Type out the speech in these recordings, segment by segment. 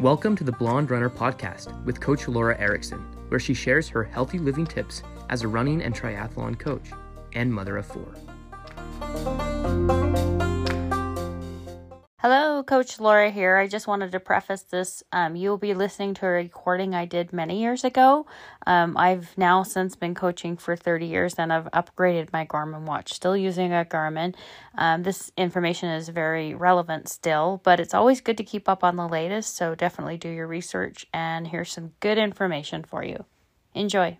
Welcome to the Blonde Runner podcast with Coach Lora Erickson, where she shares her healthy living tips as a running and triathlon coach and mother of four. Hello, Coach Lora here. I just wanted to preface this. Um, you'll be listening to a recording I did many years ago. Um, I've now since been coaching for 30 years and I've upgraded my Garmin watch, still using a Garmin. Um, this information is very relevant still, but it's always good to keep up on the latest, so definitely do your research and here's some good information for you. Enjoy.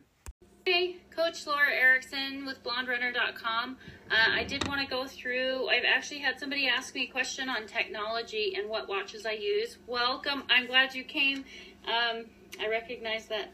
Hey, Coach Lora Erickson with blonderunner.com. Uh, I did want to go through, I've actually had somebody ask me a question on technology and what watches I use. Welcome, I'm glad you came. Um, I recognize that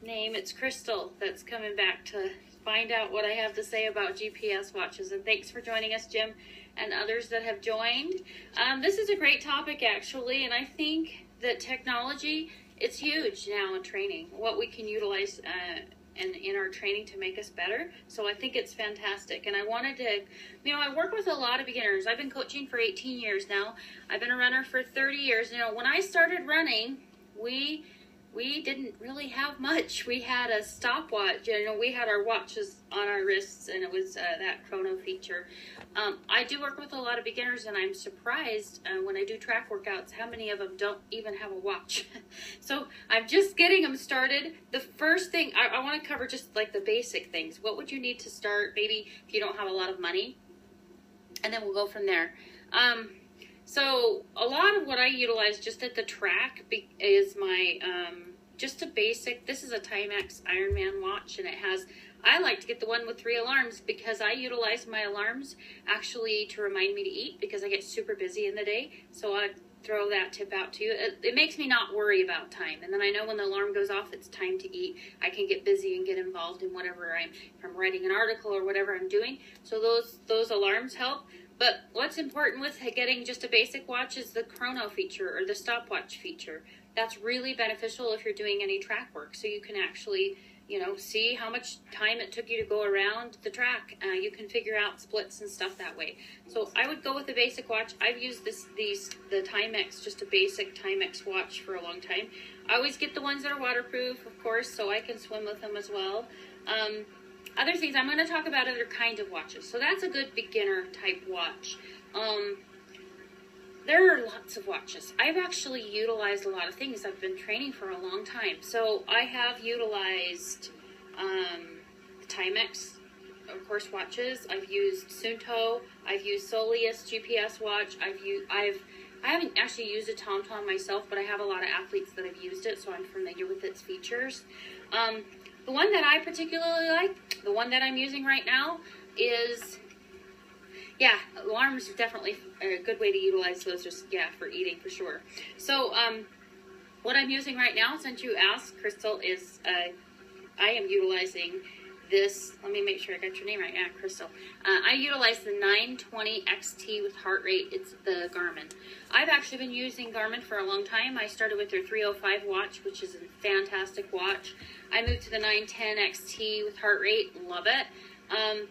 name. It's Crystal that's coming back to find out what I have to say about GPS watches. And thanks for joining us, Jim, and others that have joined. Um, this is a great topic, actually, and I think that technology, it's huge now in training, what we can utilize. Uh, and in our training to make us better. So I think it's fantastic. And I wanted to, you know, I work with a lot of beginners. I've been coaching for 18 years now. I've been a runner for 30 years. You know, when I started running, we we didn't really have much. We had a stopwatch. You know, we had our watches on our wrists, and it was uh, that chrono feature. Um, I do work with a lot of beginners, and I'm surprised uh, when I do track workouts how many of them don't even have a watch. so I'm just getting them started. The first thing I, I want to cover just like the basic things. What would you need to start? Maybe if you don't have a lot of money, and then we'll go from there. Um, so a lot of what I utilize just at the track is my um, just a basic. This is a Timex Ironman watch, and it has. I like to get the one with three alarms because I utilize my alarms actually to remind me to eat because I get super busy in the day. So I throw that tip out to you. It, it, makes me not worry about time, and then I know when the alarm goes off, it's time to eat. I can get busy and get involved in whatever I'm. If I'm writing an article or whatever I'm doing, so those those alarms help. But what's important with getting just a basic watch is the chrono feature or the stopwatch feature. That's really beneficial if you're doing any track work. So you can actually, you know, see how much time it took you to go around the track. Uh, you can figure out splits and stuff that way. So I would go with a basic watch. I've used this these the Timex, just a basic Timex watch for a long time. I always get the ones that are waterproof, of course, so I can swim with them as well. Um, other things, I'm going to talk about other kinds of watches. So that's a good beginner type watch. Um, there are lots of watches. I've actually utilized a lot of things. I've been training for a long time. So I have utilized um, Timex, of course, watches. I've used Suunto. I've used Soleus GPS watch. I've used, I've, I haven't actually used a TomTom myself, but I have a lot of athletes that have used it, so I'm familiar with its features. Um, the one that I particularly like, the one that I'm using right now, is yeah, alarms are definitely a good way to utilize those. Just yeah, for eating for sure. So um, what I'm using right now, since you asked, Crystal, is uh, I am utilizing this. Let me make sure I got your name right. Yeah, Crystal. Uh, I utilize the 920 XT with heart rate. It's the Garmin. I've actually been using Garmin for a long time. I started with their 305 watch, which is a fantastic watch. I moved to the 910 XT with heart rate. Love it. Um,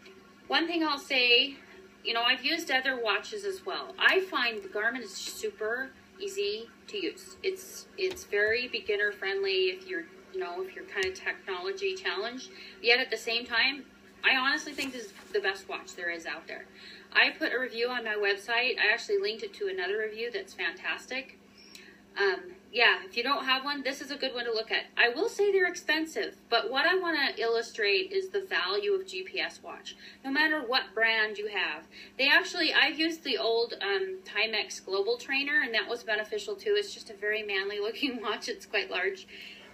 one thing I'll say, you know, I've used other watches as well. I find the Garmin is super easy to use. It's it's very beginner friendly if you're you know if you're kind of technology challenged. Yet at the same time, I honestly think this is the best watch there is out there. I put a review on my website. I actually linked it to another review that's fantastic. Um, yeah, if you don't have one, this is a good one to look at. I will say they're expensive, but what I want to illustrate is the value of GPS watch. No matter what brand you have, they actually I've used the old um, Timex Global Trainer, and that was beneficial too. It's just a very manly looking watch. It's quite large.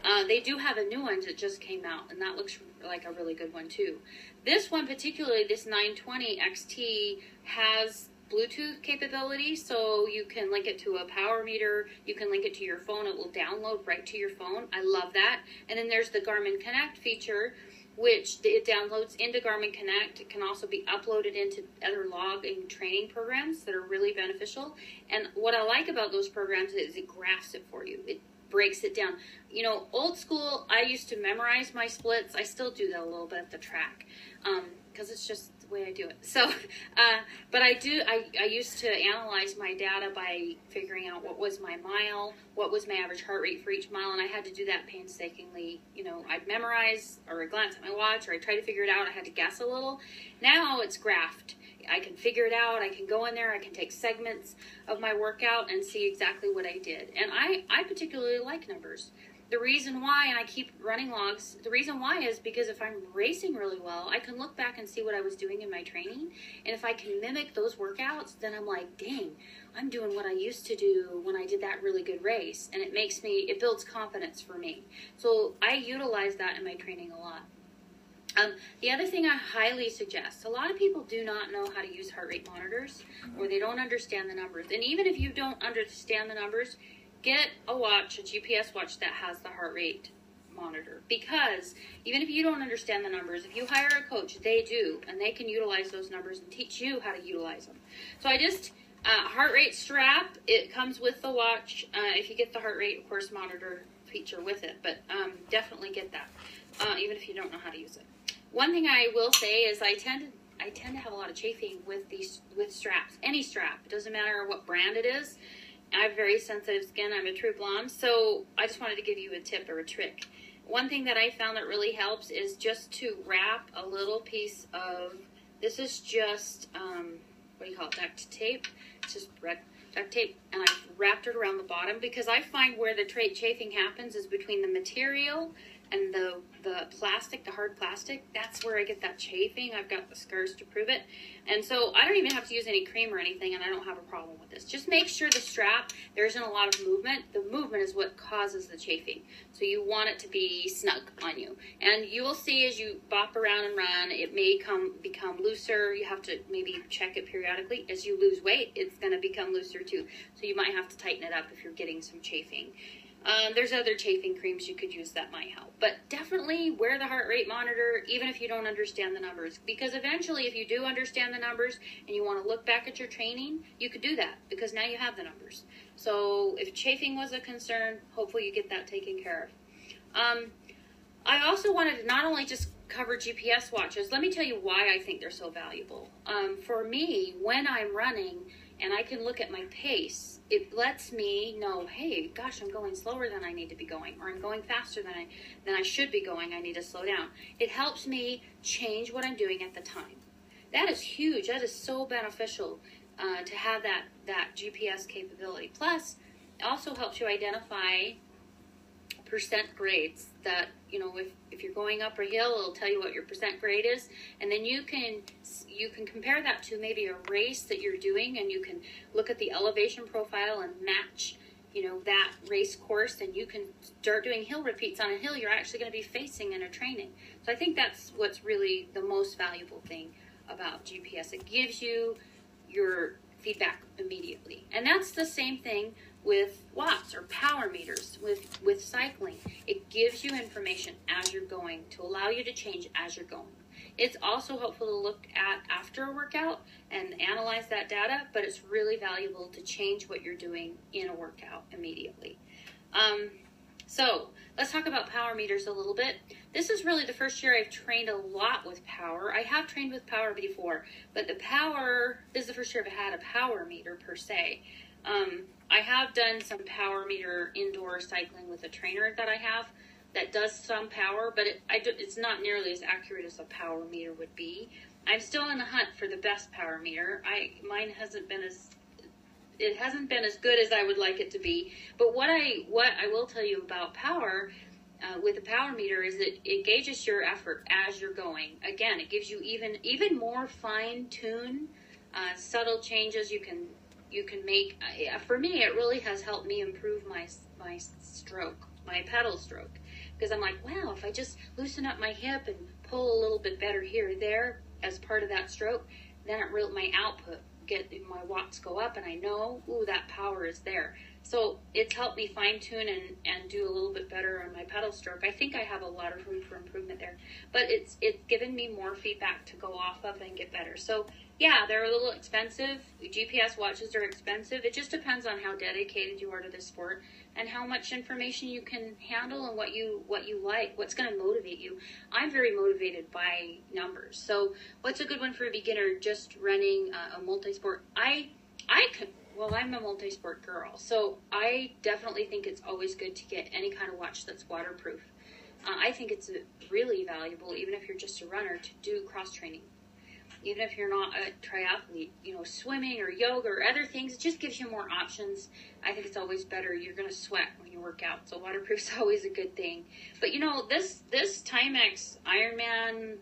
Uh, they do have a new one that just came out, and that looks like a really good one too. This one, particularly this 920 XT, has Bluetooth capability, so you can link it to a power meter, you can link it to your phone, it will download right to your phone. I love that. And then there's the Garmin Connect feature, which it downloads into Garmin Connect. It can also be uploaded into other logging training programs that are really beneficial. And what I like about those programs is it graphs it for you. It breaks it down. You know, old school, I used to memorize my splits. I still do that a little bit at the track because um, it's just the way I do it. So, uh, but I do. I, I used to analyze my data by figuring out what was my mile, what was my average heart rate for each mile, and I had to do that painstakingly. You know, I'd memorize or I'd glance at my watch or I try to figure it out. I had to guess a little. Now it's graphed. I can figure it out. I can go in there. I can take segments of my workout and see exactly what I did. And I, I particularly like numbers the reason why, and I keep running logs, the reason why is because if I'm racing really well, I can look back and see what I was doing in my training. And if I can mimic those workouts, then I'm like, dang, I'm doing what I used to do when I did that really good race. And it makes me, it builds confidence for me. So I utilize that in my training a lot. Um, the other thing I highly suggest a lot of people do not know how to use heart rate monitors or they don't understand the numbers. And even if you don't understand the numbers, get a watch, a GPS watch that has the heart rate monitor because even if you don't understand the numbers, if you hire a coach, they do, and they can utilize those numbers and teach you how to utilize them. So I just uh, heart rate strap. It comes with the watch. Uh, if you get the heart rate, of course, monitor feature with it, but um, definitely get that, uh, even if you don't know how to use it. One thing I will say is I tend to I tend to have a lot of chafing with these with straps. Any strap, it doesn't matter what brand it is. I have very sensitive skin. I'm a true blonde. So I just wanted to give you a tip or a trick. One thing that I found that really helps is just to wrap a little piece of, this is just, um, what do you call it, duct tape. It's just duct tape. And I've wrapped it around the bottom because I find where the trait chafing happens is between the material and the the plastic, the hard plastic, that's where I get that chafing. I've got the scars to prove it. And so I don't even have to use any cream or anything, and I don't have a problem with this. Just make sure the strap, there isn't a lot of movement. The movement is what causes the chafing. So you want it to be snug on you. And you will see as you bop around and run, it may come become looser. You have to maybe check it periodically. As you lose weight, it's going to become looser too. So you might have to tighten it up if you're getting some chafing. Um, there's other chafing creams you could use that might help. But definitely wear the heart rate monitor even if you don't understand the numbers. Because eventually, if you do understand the numbers and you want to look back at your training, you could do that because now you have the numbers. So if chafing was a concern, hopefully you get that taken care of. Um, I also wanted to not only just cover GPS watches, let me tell you why I think they're so valuable. Um, for me, when I'm running, and I can look at my pace, it lets me know, hey, gosh, I'm going slower than I need to be going, or I'm going faster than I than I should be going. I need to slow down. It helps me change what I'm doing at the time. That is huge. That is so beneficial uh, to have that that GPS capability. Plus, it also helps you identify percent grades that you know if, if you're going up a hill it'll tell you what your percent grade is. And then you can you can compare that to maybe a race that you're doing and you can look at the elevation profile and match you know that race course and you can start doing hill repeats on a hill you're actually going to be facing in a training. So i think that's what's really the most valuable thing about gps it gives you your feedback immediately. And that's the same thing with watts or power meters with with cycling. It gives you information as you're going to allow you to change as you're going. It's also helpful to look at after a workout and analyze that data but it's really valuable to change what you're doing in a workout immediately. Um, so let's talk about power meters a little bit. This is really the first year i've trained a lot with power. I have trained with power before but the power this is the first year i've had a power meter per se. Um, I have done some power meter indoor cycling with a trainer that I have that does some power, but it, do, it's not nearly as accurate as a power meter would be. I'm still in the hunt for the best power meter. I mine hasn't been as it hasn't been as good as I would like it to be. But what I what I will tell you about power uh, with a power meter is it gauges your effort as you're going. Again, it gives you even even more fine tune, uh, subtle changes. You can you can make. Uh, for me, it really has helped me improve my my stroke, my pedal stroke, because I'm like, wow, if I just loosen up my hip and pull a little bit better here or there as part of that stroke, then it really my output get my watts go up, and I know, ooh, that power is there. So it's helped me fine tune and, and do a little bit better on my pedal stroke. I think I have a lot of room for improvement there, but it's it's given me more feedback to go off of and get better. So yeah, they're a little expensive. GPS watches are expensive. It just depends on how dedicated you are to the sport and how much information you can handle and what you what you like, what's going to motivate you. I'm very motivated by numbers. So, what's a good one for a beginner just running uh, a multi-sport? I I could well, I'm a multi-sport girl, so I definitely think it's always good to get any kind of watch that's waterproof. Uh, I think it's really valuable, even if you're just a runner, to do cross training even if you're not a triathlete, you know, swimming or yoga or other things, it just gives you more options. I think it's always better. You're going to sweat when you work out, so waterproof's always a good thing. But you know, this this Timex Ironman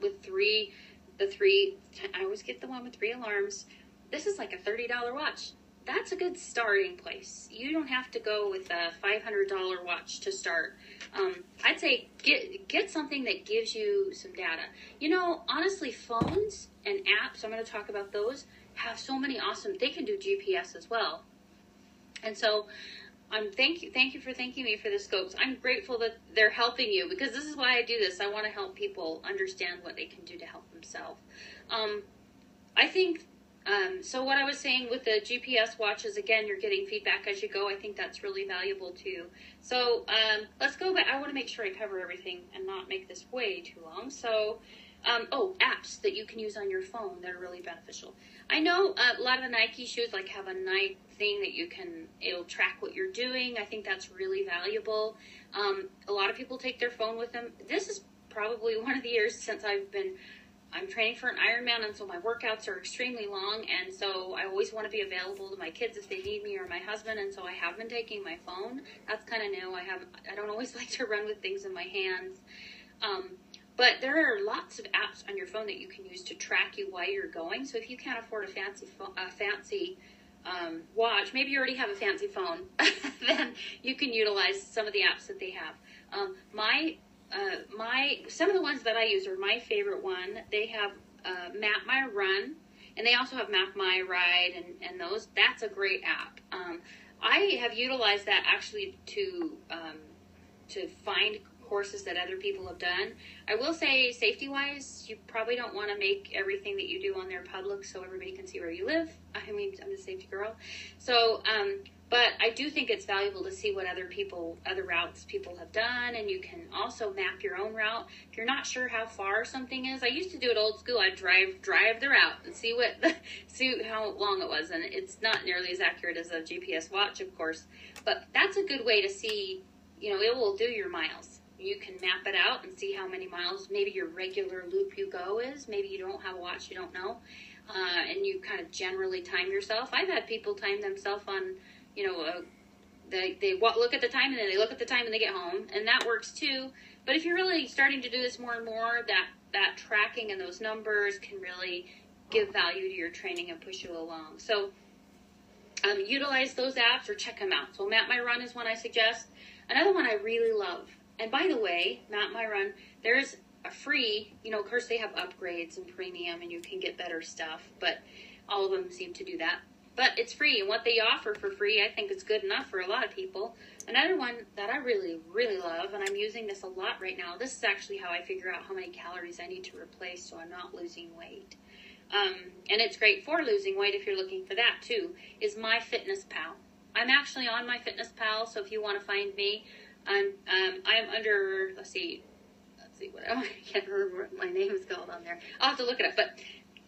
with three, the three, I always get the one with three alarms. This is like a thirty dollar watch. That's a good starting place. You don't have to go with a five hundred dollar watch to start um, I'd say get get something that gives you some data. You know, honestly, phones and apps. I'm going to talk about those. Have so many awesome. They can do GPS as well, and so. I'm thank you thank you for thanking me for the scopes. I'm grateful that they're helping you because this is why I do this. I want to help people understand what they can do to help themselves. Um, I think um, so what I was saying with the GPS watches, again, you're getting feedback as you go. I think that's really valuable too. So um, let's go back. I want to make sure I cover everything and not make this way too long. So, um, oh, apps that you can use on your phone that are really beneficial. I know a lot of the Nike shoes like have a night thing that you can it'll track what you're doing. I think that's really valuable. Um, a lot of people take their phone with them. This is probably one of the years since I've been I'm training for an Ironman, and so my workouts are extremely long, and so I always want to be available to my kids if they need me or my husband, and so I have been taking my phone. That's kind of new. I have I don't always like to run with things in my hands, um, but there are lots of apps on your phone that you can use to track you while you're going. So if you can't afford a fancy a fancy um, watch, maybe you already have a fancy phone, then you can utilize some of the apps that they have. Um, my uh, my some of the ones that I use are my favorite one. They have uh, Map My Run, and they also have Map My Ride, and, and those. That's a great app. Um, I have utilized that actually to um, to find courses that other people have done. I will say, safety wise, you probably don't want to make everything that you do on there public so everybody can see where you live. I mean, I'm a safety girl, so um, but I do think it's valuable to see what other people, other routes people have done, and you can also map your own route. If you're not sure how far something is, I used to do it old school. I'd drive drive the route and see what see how long it was, and it's not nearly as accurate as a GPS watch, of course. But that's a good way to see. You know, it will do your miles. You can map it out and see how many miles maybe your regular loop you go is. Maybe you don't have a watch, you don't know, uh, and you kind of generally time yourself. I've had people time themselves on you know, uh, they they look at the time and then they look at the time and they get home, and that works too. But if you're really starting to do this more and more, that that tracking and those numbers can really give value to your training and push you along. So um, utilize those apps or check them out. So Map My Run is one I suggest. Another one I really love. And by the way, Map My Run, there's a free, you know, of course they have upgrades and premium and you can get better stuff, but all of them seem to do that but it's free and what they offer for free i think is good enough for a lot of people another one that i really really love and i'm using this a lot right now this is actually how i figure out how many calories i need to replace so i'm not losing weight um, and it's great for losing weight if you're looking for that too is MyFitnessPal i'm actually on MyFitnessPal so if you want to find me i'm um, i'm under let's see let's see what I can't remember what my name is called on there. I'll have to look it up. But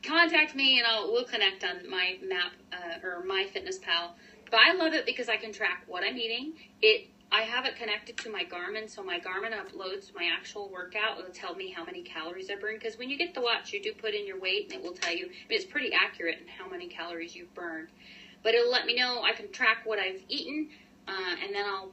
contact me and I'll we'll connect on my map uh, or MyFitnessPal. But I love it because I can track what I'm eating. It I have it connected to my Garmin, so my Garmin uploads my actual workout. It'll tell me how many calories I burn Because when you get the watch, you do put in your weight, and it will tell you. I mean, it's pretty accurate in how many calories you've burned. But it'll let me know. I can track what I've eaten, uh, and then I'll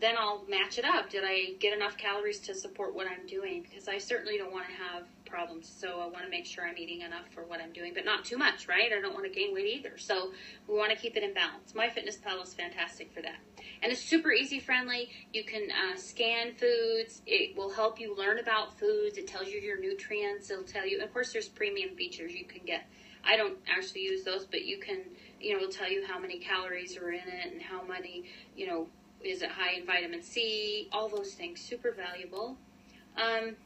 then I'll match it up. Did I get enough calories to support what I'm doing? Because I certainly don't want to have problems. So I want to make sure I'm eating enough for what I'm doing, but not too much, right? I don't want to gain weight either. So we want to keep it in balance. My Fitness MyFitnessPal is fantastic for that. And it's super easy friendly. You can uh, scan foods. It will help you learn about foods. It tells you your nutrients. It'll tell you, of course, there's premium features you can get. I don't actually use those, but you can, you know, it'll tell you how many calories are in it and how many, you know, is it high in vitamin C, all those things. Super valuable. Um,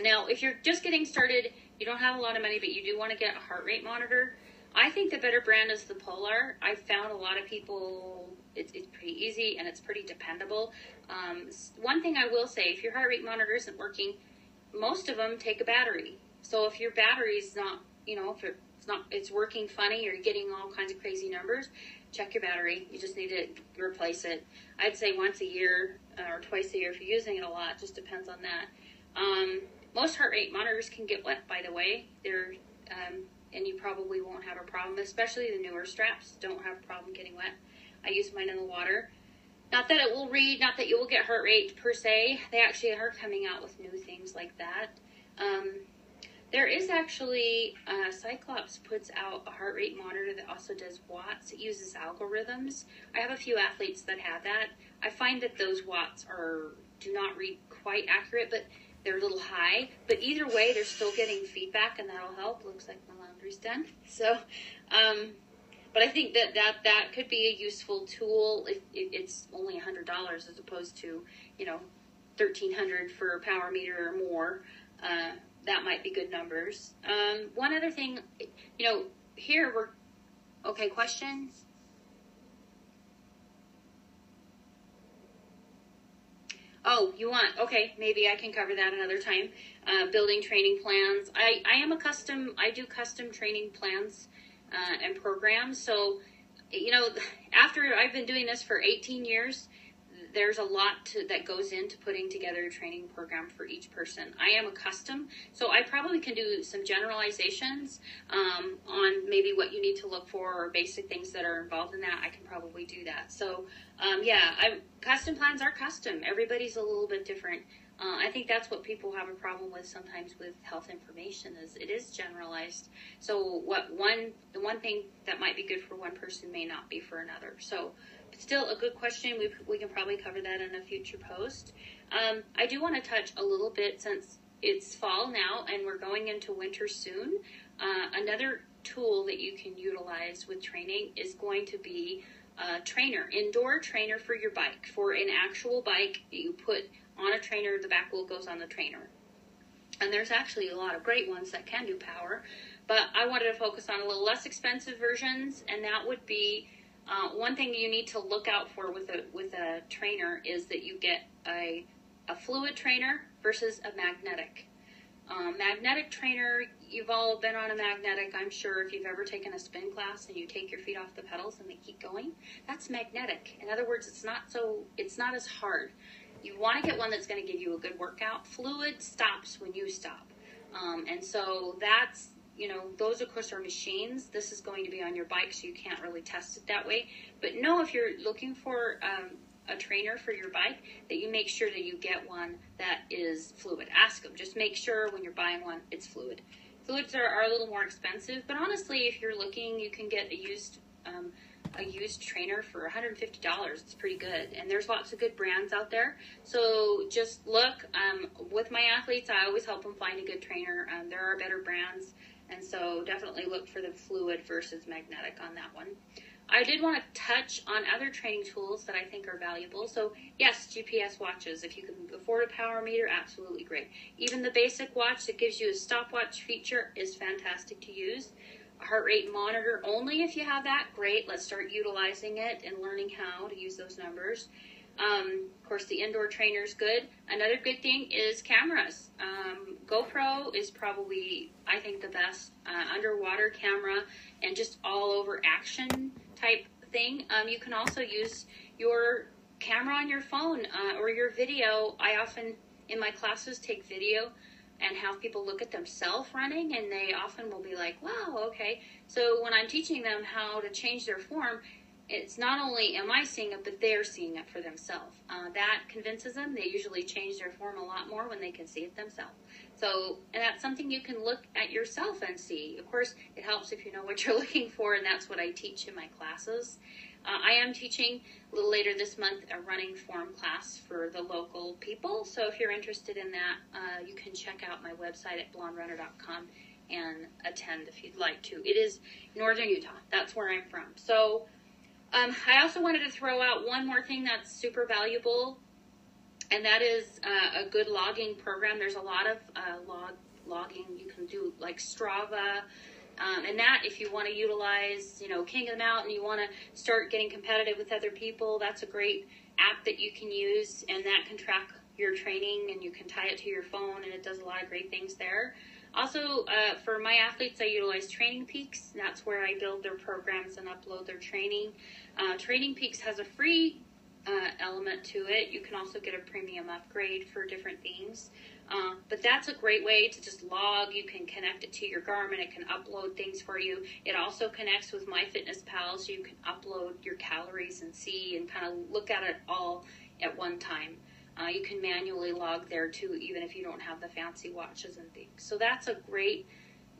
now, if you're just getting started you don't have a lot of money, but you do want to get a heart rate monitor, I think the better brand is the Polar. I've found a lot of people, it's, it's pretty easy and it's pretty dependable. Um, one thing I will say if your heart rate monitor isn't working, most of them take a battery. So if your battery's not, you know, if it's not, it's working funny or you're getting all kinds of crazy numbers, check your battery. You just need to replace it. I'd say once a year uh, or twice a year if you're using it a lot. Just depends on that. Um, most heart rate monitors can get wet, by the way. They're um, and you probably won't have a problem, especially the newer straps don't have a problem getting wet. I use mine in the water. Not that it will read, not that you will get heart rate per se. They actually are coming out with new things like that. Um, there is actually, uh, CycleOps puts out a heart rate monitor that also does watts. It uses algorithms. I have a few athletes that have that. I find that those watts are do not read quite accurate, but they're a little high. But either way, they're still getting feedback, and that'll help. Looks like my laundry's done. So, um, but I think that that that could be a useful tool if, it's only a hundred dollars as opposed to you know thirteen hundred for a power meter or more. Uh, that might be good numbers. Um, one other thing, you know, here we're okay. Questions. Oh, you want? Okay, maybe I can cover that another time. Uh, building training plans. I, I am a custom, I do custom training plans uh, and programs. So, you know, after I've been doing this for 18 years, there's a lot to, that goes into putting together a training program for each person. I am a custom, so I probably can do some generalizations um, on maybe what you need to look for or basic things that are involved in that. I can probably do that. So um, yeah, I, custom plans are custom. Everybody's a little bit different. Uh, I think that's what people have a problem with sometimes with health information is it is generalized. So what one the one thing that might be good for one person may not be for another. So still a good question. We, we can probably cover that in a future post. Um, I do want to touch a little bit since it's fall now and we're going into winter soon. Uh, another tool that you can utilize with training is going to be a trainer, indoor trainer for your bike. For an actual bike, you put on a trainer, the back wheel goes on the trainer. And there's actually a lot of great ones that can do power, but I wanted to focus on a little less expensive versions, and that would be uh, one thing you need to look out for with a with a trainer is that you get a a fluid trainer versus a magnetic. Um, magnetic trainer, you've all been on a magnetic, I'm sure, if you've ever taken a spin class and you take your feet off the pedals and they keep going. That's magnetic. In other words, it's not so it's not as hard. You want to get one that's going to give you a good workout. Fluid stops when you stop. Um, and so that's you know, those of course are machines. This is going to be on your bike, so you can't really test it that way. But know if you're looking for um, a trainer for your bike, that you make sure that you get one that is fluid. Ask them. Just make sure when you're buying one, it's fluid. Fluids are, are a little more expensive, but honestly, if you're looking, you can get a used um, a used trainer for $150. It's pretty good. And there's lots of good brands out there. So just look. Um, with my athletes, I always help them find a good trainer. Um, there are better brands. And so definitely look for the fluid versus magnetic on that one. I did want to touch on other training tools that I think are valuable. So, yes, GPS watches. If you can afford a power meter, absolutely great. Even the basic watch that gives you a stopwatch feature is fantastic to use. A heart rate monitor only if you have that, great. Let's start utilizing it and learning how to use those numbers. Um, of course, the indoor trainer is good. Another good thing is cameras. Um, GoPro is probably, I think, the best uh, underwater camera and just all over action type thing. Um, you can also use your camera on your phone uh, or your video. I often, in my classes, take video and have people look at themselves running, and they often will be like, wow, okay. So when I'm teaching them how to change their form, it's not only am I seeing it, but they're seeing it for themselves. Uh, that convinces them. They usually change their form a lot more when they can see it themselves. So, and that's something you can look at yourself and see. Of course, it helps if you know what you're looking for, and that's what I teach in my classes. Uh, I am teaching a little later this month a running form class for the local people. So, if you're interested in that, uh, you can check out my website at blonderunner.com and attend if you'd like to. It is northern Utah. That's where I'm from. So, um, I also wanted to throw out one more thing that's super valuable, and that is uh, a good logging program. There's a lot of uh, log logging. You can do like Strava. Um, and that, if you want to utilize, you know, King of the Mountain, and you want to start getting competitive with other people, that's a great app that you can use, and that can track your training, and you can tie it to your phone, and it does a lot of great things there. Also, uh, for my athletes, I utilize Training Peaks. That's where I build their programs and upload their training. Uh, Training Peaks has a free uh, element to it. You can also get a premium upgrade for different things. Uh, but that's a great way to just log. You can connect it to your Garmin. It can upload things for you. It also connects with MyFitnessPal, so you can upload your calories and see and kind of look at it all at one time. Uh, you can manually log there too, even if you don't have the fancy watches and things. So that's a great,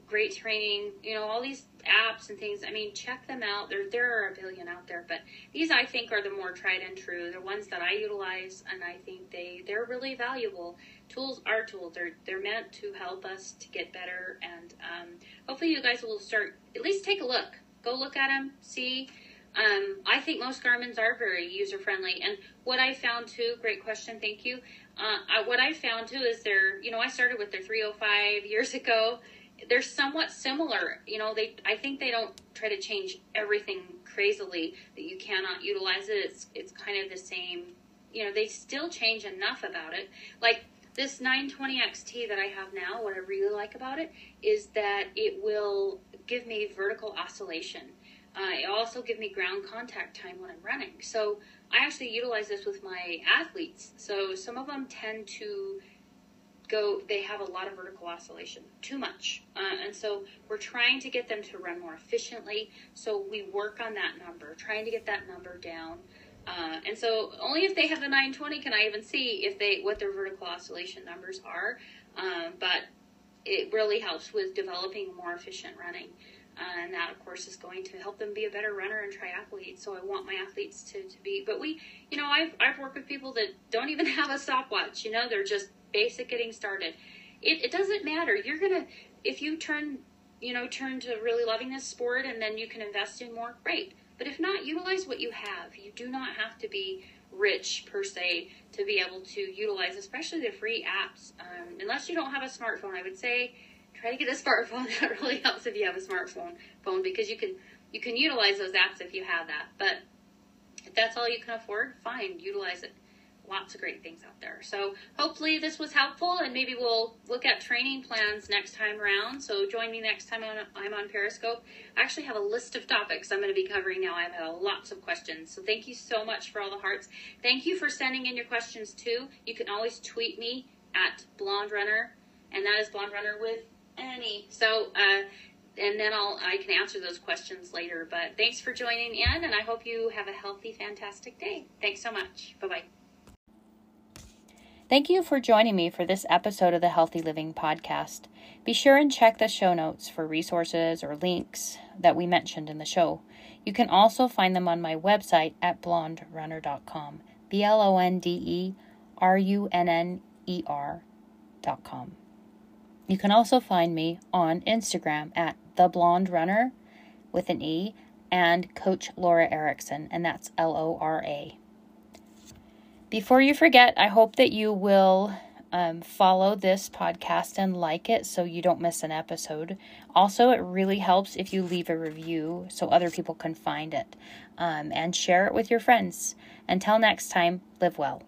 great training. You know, all these apps and things. I mean, check them out. There, there are a billion out there, but these I think are the more tried and true. The ones that I utilize, and I think they they're really valuable. Tools are tools. They're they're meant to help us to get better, and um, hopefully you guys will start at least take a look. Go look at them, see um, I think most Garmin's are very user friendly. And what I found too, great question, thank you. Uh, I, what I found too is they're, you know, I started with their 305 years ago. They're somewhat similar. You know, they, I think they don't try to change everything crazily that you cannot utilize it. It's, it's kind of the same. You know, they still change enough about it. Like this 920 XT that I have now, what I really like about it is that it will give me vertical oscillation uh, it also gives me ground contact time when I'm running. So I actually utilize this with my athletes. So some of them tend to go, they have a lot of vertical oscillation, too much. Uh, and so we're trying to get them to run more efficiently. So we work on that number, trying to get that number down. Uh, and so only if they have the 920 can I even see if they what their vertical oscillation numbers are. Um, but it really helps with developing more efficient running. Uh, and that, of course, is going to help them be a better runner and triathlete. So I want my athletes to, to be. But we, you know, I've, I've worked with people that don't even have a stopwatch. You know, they're just basic getting started. It, it doesn't matter. You're going to, if you turn, you know, turn to really loving this sport and then you can invest in more, great. But if not, utilize what you have. You do not have to be rich per se to be able to utilize, especially the free apps. Um, unless you don't have a smartphone, I would say try to get a smartphone. That really helps if you have a smartphone phone because you can you can utilize those apps if you have that. But if that's all you can afford, fine, utilize it. Lots of great things out there. So hopefully this was helpful, and maybe we'll look at training plans next time around. So join me next time on, I'm on Periscope. I actually have a list of topics I'm going to be covering now. I've had uh, lots of questions. So thank you so much for all the hearts. Thank you for sending in your questions too. You can always tweet me at Blonde Runner, and that is Blonde Runner with any. So, uh, and then I'll I can answer those questions later. But thanks for joining in, and I hope you have a healthy, fantastic day. Thanks so much. Bye bye. Thank you for joining me for this episode of the Healthy Living Podcast. Be sure and check the show notes for resources or links that we mentioned in the show. You can also find them on my website at blonderunner.com. B L O N D E R U N N E R.com. You can also find me on Instagram at the blonde runner with an E and Coach Lora Erickson, and that's L O R A. Before you forget, I hope that you will um, follow this podcast and like it so you don't miss an episode. Also, it really helps if you leave a review so other people can find it um, and share it with your friends. Until next time, live well.